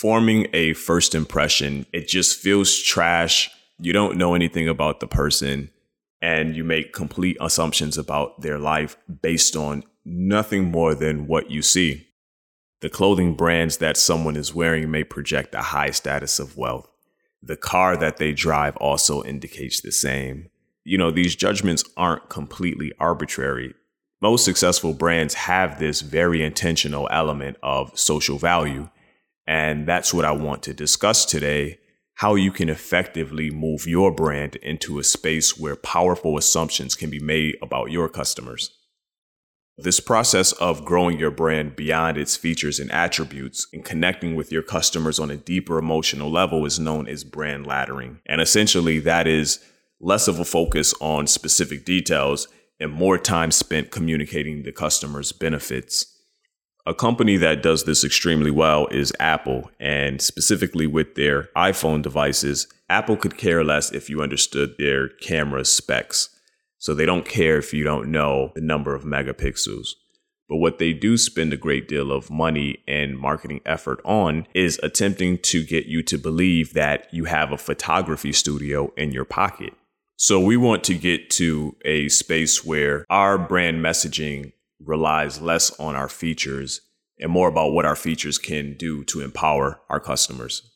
forming a first impression, it just feels trash. You don't know anything about the person and you make complete assumptions about their life based on nothing more than what you see. The clothing brands that someone is wearing may project a high status of wealth. The car that they drive also indicates the same. You know, these judgments aren't completely arbitrary. Most successful brands have this very intentional element of social value. And that's what I want to discuss today how you can effectively move your brand into a space where powerful assumptions can be made about your customers. This process of growing your brand beyond its features and attributes and connecting with your customers on a deeper emotional level is known as brand laddering. And essentially, that is less of a focus on specific details and more time spent communicating the customer's benefits. A company that does this extremely well is Apple, and specifically with their iPhone devices, Apple could care less if you understood their camera specs. So they don't care if you don't know the number of megapixels. But what they do spend a great deal of money and marketing effort on is attempting to get you to believe that you have a photography studio in your pocket. So we want to get to a space where our brand messaging relies less on our features and more about what our features can do to empower our customers.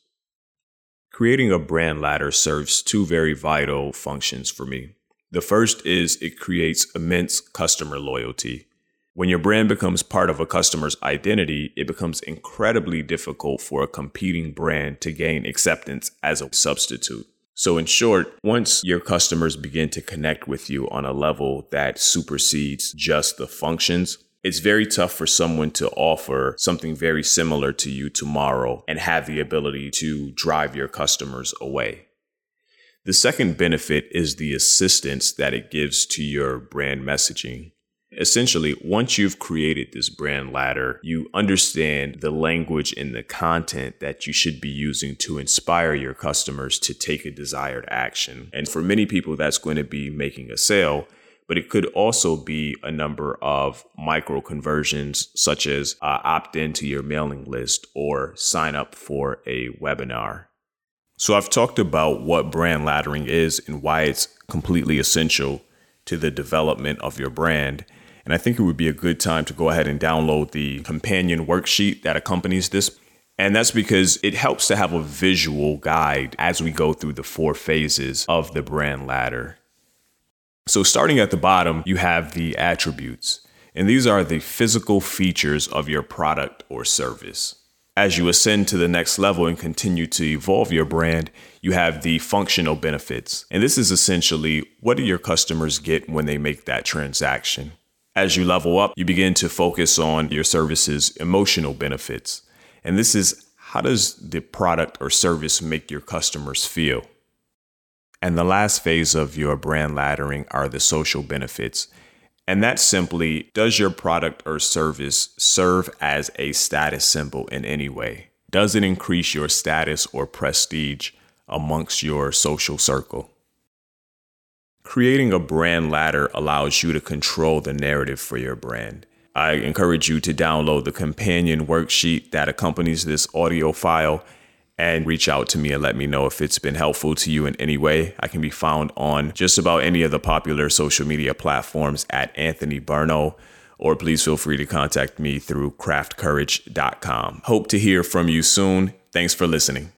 Creating a brand ladder serves two very vital functions for me. The first is it creates immense customer loyalty. When your brand becomes part of a customer's identity, it becomes incredibly difficult for a competing brand to gain acceptance as a substitute. So, in short, once your customers begin to connect with you on a level that supersedes just the functions, it's very tough for someone to offer something very similar to you tomorrow and have the ability to drive your customers away. The second benefit is the assistance that it gives to your brand messaging. Essentially, once you've created this brand ladder, you understand the language and the content that you should be using to inspire your customers to take a desired action. And for many people, that's going to be making a sale but it could also be a number of micro conversions, such as uh, opt into your mailing list or sign up for a webinar. So, I've talked about what brand laddering is and why it's completely essential to the development of your brand. And I think it would be a good time to go ahead and download the companion worksheet that accompanies this. And that's because it helps to have a visual guide as we go through the four phases of the brand ladder. So, starting at the bottom, you have the attributes, and these are the physical features of your product or service. As you ascend to the next level and continue to evolve your brand, you have the functional benefits. And this is essentially what do your customers get when they make that transaction? As you level up, you begin to focus on your service's emotional benefits. And this is how does the product or service make your customers feel? And the last phase of your brand laddering are the social benefits. And that's simply does your product or service serve as a status symbol in any way? Does it increase your status or prestige amongst your social circle? Creating a brand ladder allows you to control the narrative for your brand. I encourage you to download the companion worksheet that accompanies this audio file and reach out to me and let me know if it's been helpful to you in any way. I can be found on just about any of the popular social media platforms at Anthony Barno, or please feel free to contact me through craftcourage.com. Hope to hear from you soon. Thanks for listening.